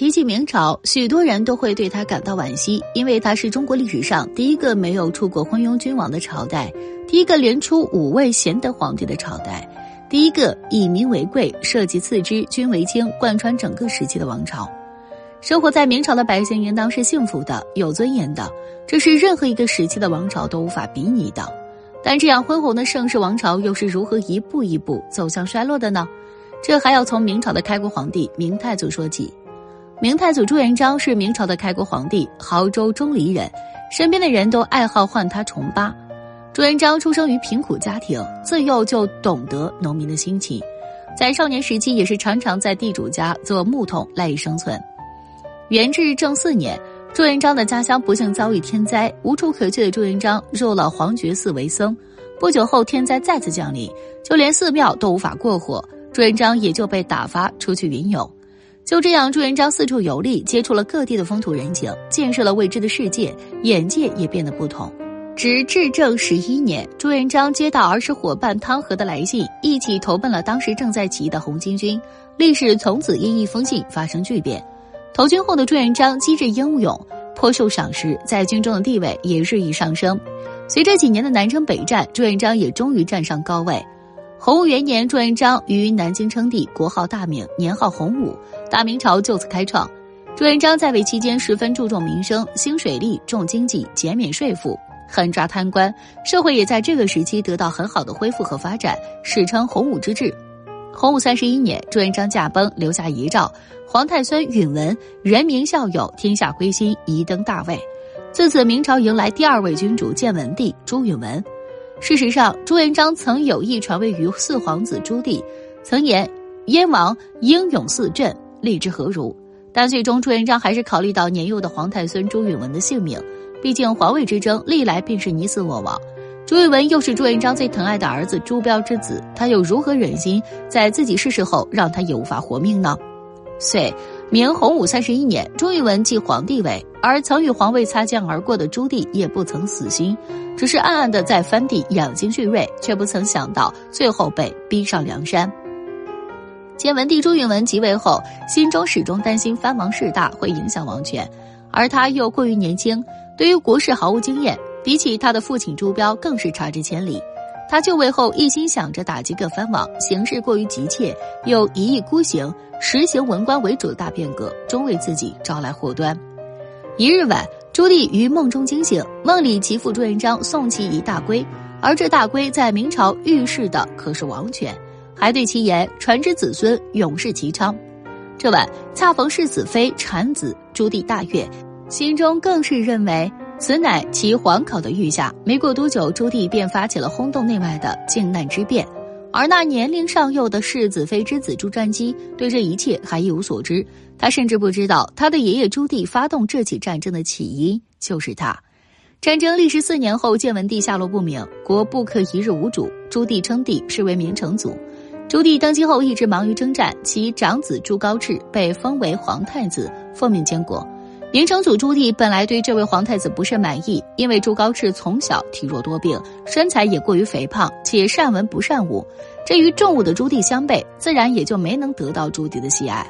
提起明朝，许多人都会对他感到惋惜，因为他是中国历史上第一个没有出过昏庸君王的朝代，第一个连出五位贤德皇帝的朝代，第一个以民为贵、社稷次之、君为轻，贯穿整个时期的王朝。生活在明朝的百姓应当是幸福的、有尊严的，这是任何一个时期的王朝都无法比拟的。但这样恢宏的盛世王朝又是如何一步一步走向衰落的呢？这还要从明朝的开国皇帝明太祖说起。明太祖朱元璋是明朝的开国皇帝，亳州钟离人，身边的人都爱好唤他重八。朱元璋出生于贫苦家庭，自幼就懂得农民的心情，在少年时期也是常常在地主家做木桶赖以生存。元至正四年，朱元璋的家乡不幸遭遇天灾，无处可去的朱元璋入了黄觉寺为僧。不久后，天灾再次降临，就连寺庙都无法过活。朱元璋也就被打发出去云游，就这样，朱元璋四处游历，接触了各地的风土人情，见识了未知的世界，眼界也变得不同。直至正十一年，朱元璋接到儿时伙伴汤和的来信，一起投奔了当时正在起义的红巾军，历史从此因一封信发生巨变。投军后的朱元璋机智英勇，颇受赏识，在军中的地位也日益上升。随着几年的南征北战，朱元璋也终于站上高位。洪武元年，朱元璋于南京称帝，国号大明，年号洪武，大明朝就此开创。朱元璋在位期间十分注重民生，兴水利，重经济，减免税赋，狠抓贪官，社会也在这个时期得到很好的恢复和发展，史称洪武之治。洪武三十一年，朱元璋驾崩，留下遗诏，皇太孙允文人民孝友，天下归心，宜登大位。自此，明朝迎来第二位君主建文帝朱允文。事实上，朱元璋曾有意传位于四皇子朱棣，曾言燕王英勇四镇，立之何如？但最终朱元璋还是考虑到年幼的皇太孙朱允文的性命，毕竟皇位之争历来便是你死我亡。朱允文又是朱元璋最疼爱的儿子朱标之子，他又如何忍心在自己逝世后让他也无法活命呢？遂。明洪武三十一年，朱允文继皇帝位，而曾与皇位擦肩而过的朱棣也不曾死心，只是暗暗的在藩地养精蓄锐，却不曾想到最后被逼上梁山。建文帝朱允文即位后，心中始终担心藩王势大会影响王权，而他又过于年轻，对于国事毫无经验，比起他的父亲朱标更是差之千里。他就位后一心想着打击各藩王，行事过于急切，又一意孤行，实行文官为主的大变革，终为自己招来祸端。一日晚，朱棣于梦中惊醒，梦里其父朱元璋送其一大龟，而这大龟在明朝预示的可是王权，还对其言：“传之子孙，永世其昌。”这晚恰逢世子妃产子，朱棣大悦，心中更是认为。此乃其皇考的御下。没过多久，朱棣便发起了轰动内外的靖难之变，而那年龄尚幼的世子妃之子朱瞻基对这一切还一无所知。他甚至不知道他的爷爷朱棣发动这起战争的起因就是他。战争历时四年后，建文帝下落不明，国不可一日无主。朱棣称帝，是为明成祖。朱棣登基后一直忙于征战，其长子朱高炽被封为皇太子，奉命监国。明成祖朱棣本来对这位皇太子不甚满意，因为朱高炽从小体弱多病，身材也过于肥胖，且善文不善武，这与重武的朱棣相悖，自然也就没能得到朱棣的喜爱。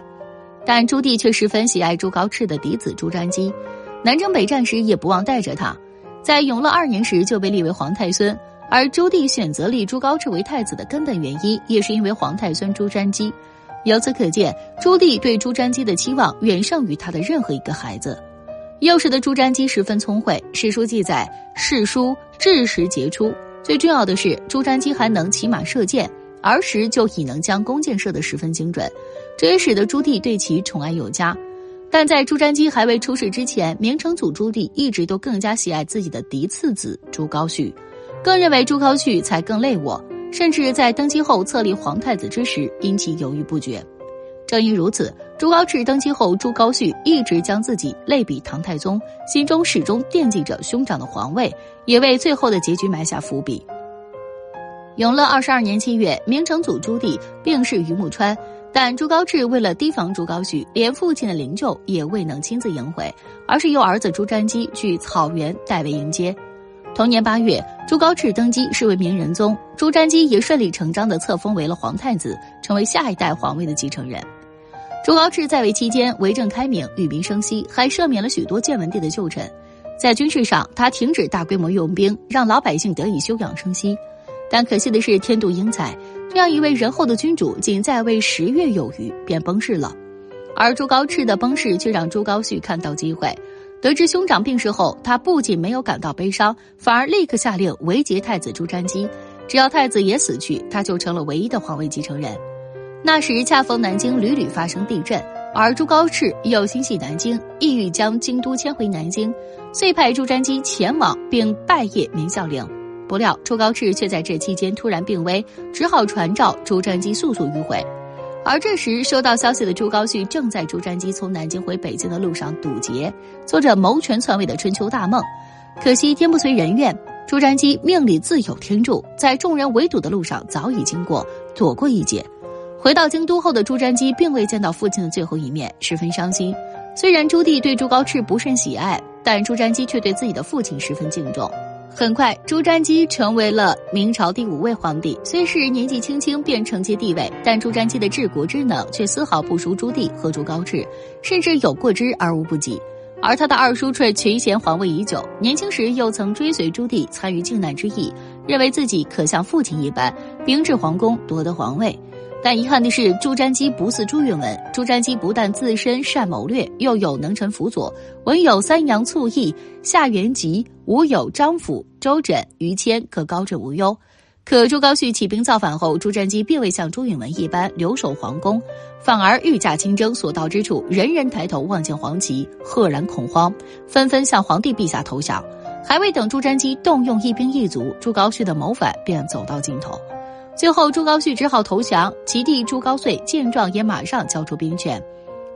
但朱棣却十分喜爱朱高炽的嫡子朱瞻基，南征北战时也不忘带着他，在永乐二年时就被立为皇太孙。而朱棣选择立朱高炽为太子的根本原因，也是因为皇太孙朱瞻基。由此可见，朱棣对朱瞻基的期望远胜于他的任何一个孩子。幼时的朱瞻基十分聪慧，史书记载，世书智识杰出。最重要的是，朱瞻基还能骑马射箭，儿时就已能将弓箭射得十分精准，这也使得朱棣对其宠爱有加。但在朱瞻基还未出世之前，明成祖朱棣一直都更加喜爱自己的嫡次子朱高煦，更认为朱高煦才更累我。甚至在登基后册立皇太子之时，因其犹豫不决。正因如此，朱高炽登基后，朱高煦一直将自己类比唐太宗，心中始终惦记着兄长的皇位，也为最后的结局埋下伏笔。永乐二十二年七月，明成祖朱棣病逝于木川，但朱高炽为了提防朱高煦，连父亲的灵柩也未能亲自迎回，而是由儿子朱瞻基去草原代为迎接。同年八月，朱高炽登基，是为明仁宗。朱瞻基也顺理成章地册封为了皇太子，成为下一代皇位的继承人。朱高炽在位期间为政开明，与民生息，还赦免了许多建文帝的旧臣。在军事上，他停止大规模用兵，让老百姓得以休养生息。但可惜的是，天妒英才，这样一位仁厚的君主，仅在位十月有余便崩逝了。而朱高炽的崩逝却让朱高煦看到机会。得知兄长病逝后，他不仅没有感到悲伤，反而立刻下令围剿太子朱瞻基。只要太子也死去，他就成了唯一的皇位继承人。那时恰逢南京屡屡发生地震，而朱高炽又心系南京，意欲将京都迁回南京，遂派朱瞻基前往并拜谒明孝陵。不料朱高炽却在这期间突然病危，只好传召朱瞻基速速迂回。而这时收到消息的朱高煦正在朱瞻基从南京回北京的路上堵截，做着谋权篡位的春秋大梦。可惜天不遂人愿，朱瞻基命里自有天助，在众人围堵的路上早已经过，躲过一劫。回到京都后的朱瞻基并未见到父亲的最后一面，十分伤心。虽然朱棣对朱高炽不甚喜爱，但朱瞻基却对自己的父亲十分敬重。很快，朱瞻基成为了明朝第五位皇帝。虽是年纪轻轻便承接帝位，但朱瞻基的治国之能却丝毫不输朱棣和朱高炽，甚至有过之而无不及。而他的二叔却群衔皇位已久，年轻时又曾追随朱棣参与靖难之役，认为自己可像父亲一般，兵至皇宫夺得皇位。但遗憾的是，朱瞻基不似朱允文。朱瞻基不但自身善谋略，又有能臣辅佐，文有三杨促议、夏元吉，武有张辅、周轸、于谦，可高枕无忧。可朱高煦起兵造反后，朱瞻基并未像朱允文一般留守皇宫，反而御驾亲征，所到之处，人人抬头望见黄旗，赫然恐慌，纷纷向皇帝陛下投降。还未等朱瞻基动用一兵一卒，朱高煦的谋反便走到尽头。最后，朱高煦只好投降。其弟朱高燧见状，也马上交出兵权。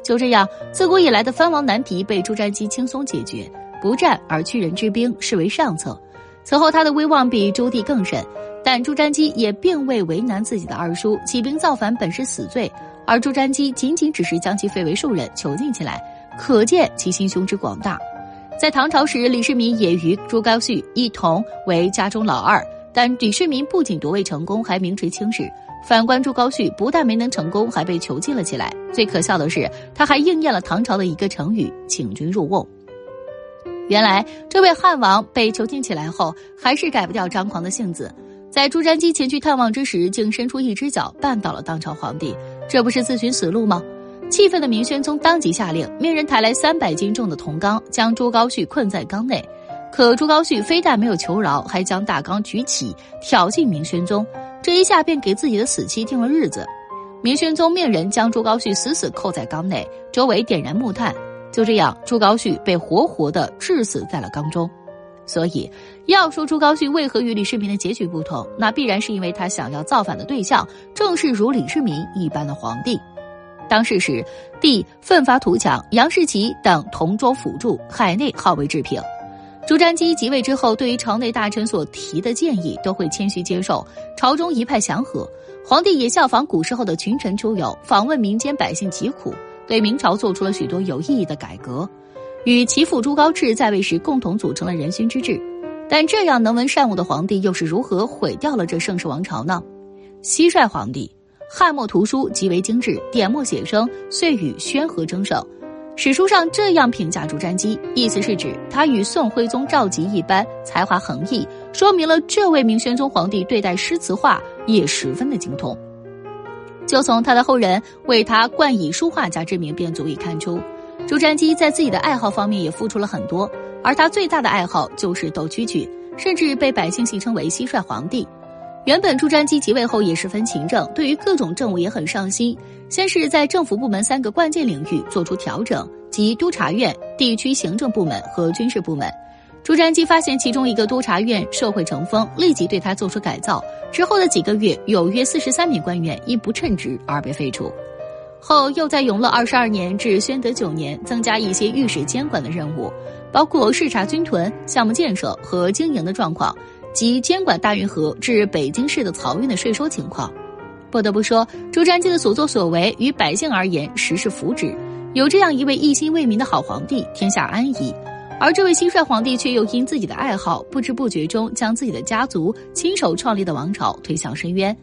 就这样，自古以来的藩王难题被朱瞻基轻松解决。不战而屈人之兵，视为上策。此后，他的威望比朱棣更甚。但朱瞻基也并未为难自己的二叔，起兵造反本是死罪，而朱瞻基仅仅只是将其废为庶人，囚禁起来，可见其心胸之广大。在唐朝时，李世民也与朱高煦一同为家中老二。但李世民不仅夺位成功，还名垂青史。反观朱高煦，不但没能成功，还被囚禁了起来。最可笑的是，他还应验了唐朝的一个成语“请君入瓮”。原来，这位汉王被囚禁起来后，还是改不掉张狂的性子。在朱瞻基前去探望之时，竟伸出一只脚绊倒了当朝皇帝，这不是自寻死路吗？气愤的明宣宗当即下令，命人抬来三百斤重的铜缸，将朱高煦困在缸内。可朱高煦非但没有求饶，还将大缸举起挑衅明宣宗，这一下便给自己的死期定了日子。明宣宗命人将朱高煦死死扣在缸内，周围点燃木炭，就这样，朱高煦被活活的致死在了缸中。所以，要说朱高煦为何与李世民的结局不同，那必然是因为他想要造反的对象正是如李世民一般的皇帝。当时时，帝奋发图强，杨士奇等同桌辅助，海内号为治平。朱瞻基即位之后，对于朝内大臣所提的建议，都会谦虚接受，朝中一派祥和。皇帝也效仿古时候的群臣出游，访问民间百姓疾苦，对明朝做出了许多有意义的改革，与其父朱高炽在位时共同组成了仁勋之治。但这样能文善武的皇帝，又是如何毁掉了这盛世王朝呢？蟋蟀皇帝，汉末图书极为精致，点墨写生，遂与宣和争胜。史书上这样评价朱瞻基，意思是指他与宋徽宗赵佶一般才华横溢，说明了这位明宣宗皇帝对待诗词画也十分的精通。就从他的后人为他冠以书画家之名，便足以看出，朱瞻基在自己的爱好方面也付出了很多，而他最大的爱好就是斗蛐蛐，甚至被百姓戏称为蟋蟀皇帝。原本朱瞻基即位后也十分勤政，对于各种政务也很上心。先是在政府部门三个关键领域做出调整，即督察院、地区行政部门和军事部门。朱瞻基发现其中一个督察院社会成风，立即对他做出改造。之后的几个月，有约四十三名官员因不称职而被废除。后又在永乐二十二年至宣德九年，增加一些御史监管的任务，包括视察军屯、项目建设和经营的状况。及监管大运河至北京市的漕运的税收情况，不得不说，朱瞻基的所作所为于百姓而言实是福祉。有这样一位一心为民的好皇帝，天下安逸；而这位新帅皇帝却又因自己的爱好，不知不觉中将自己的家族亲手创立的王朝推向深渊。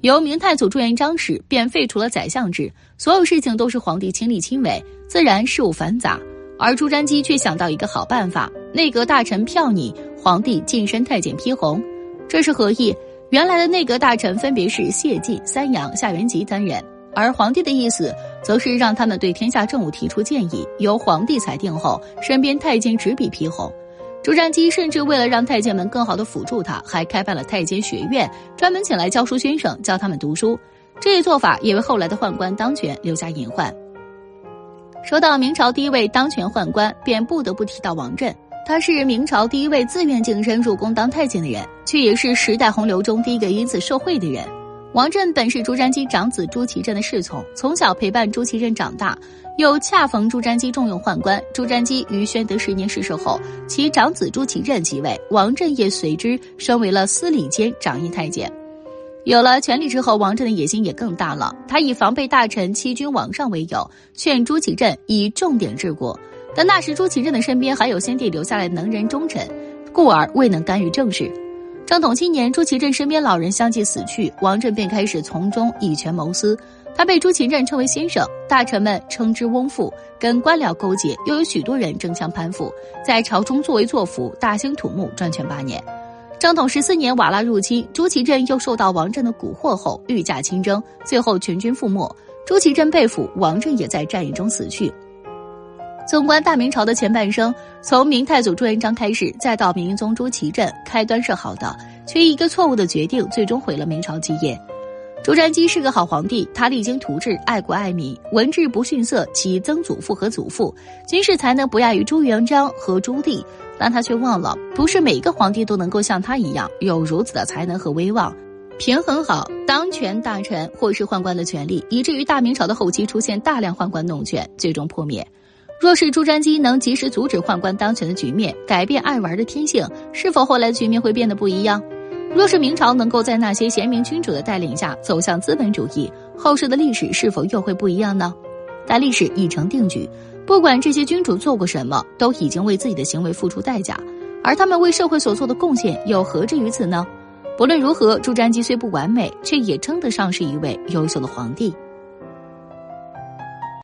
由明太祖朱元璋时便废除了宰相制，所有事情都是皇帝亲力亲为，自然事务繁杂。而朱瞻基却想到一个好办法：内阁大臣票拟，皇帝晋升太监批红。这是何意？原来的内阁大臣分别是谢晋、三阳、夏元吉三人，而皇帝的意思则是让他们对天下政务提出建议，由皇帝裁定后，身边太监执笔批红。朱瞻基甚至为了让太监们更好的辅助他，还开办了太监学院，专门请来教书先生教他们读书。这一做法也为后来的宦官当权留下隐患。说到明朝第一位当权宦官，便不得不提到王振。他是明朝第一位自愿净身入宫当太监的人，却也是时代洪流中第一个因此受贿的人。王振本是朱瞻基长子朱祁镇的侍从，从小陪伴朱祁镇长大，又恰逢朱瞻基重用宦官。朱瞻基于宣德十年逝世后，其长子朱祁镇即位，王振也随之升为了司礼监掌印太监。有了权力之后，王振的野心也更大了。他以防备大臣欺君罔上为由，劝朱祁镇以重点治国。但那时朱祁镇的身边还有先帝留下来的能人忠臣，故而未能干预政事。正统七年，朱祁镇身边老人相继死去，王振便开始从中以权谋私。他被朱祁镇称为先生，大臣们称之翁父，跟官僚勾结，又有许多人争相攀附，在朝中作威作福，大兴土木，专权八年。正统十四年，瓦剌入侵，朱祁镇又受到王振的蛊惑后，御驾亲征，最后全军覆没。朱祁镇被俘，王振也在战役中死去。纵观大明朝的前半生，从明太祖朱元璋开始，再到明英宗朱祁镇，开端是好的，却一个错误的决定，最终毁了明朝基业。朱瞻基是个好皇帝，他励精图治，爱国爱民，文治不逊色其曾祖父和祖父，军事才能不亚于朱元璋和朱棣。但他却忘了，不是每个皇帝都能够像他一样有如此的才能和威望，平衡好当权大臣或是宦官的权力，以至于大明朝的后期出现大量宦官弄权，最终破灭。若是朱瞻基能及时阻止宦官当权的局面，改变爱玩的天性，是否后来的局面会变得不一样？若是明朝能够在那些贤明君主的带领下走向资本主义，后世的历史是否又会不一样呢？但历史已成定局。不管这些君主做过什么，都已经为自己的行为付出代价，而他们为社会所做的贡献又何至于此呢？不论如何，朱瞻基虽不完美，却也称得上是一位优秀的皇帝。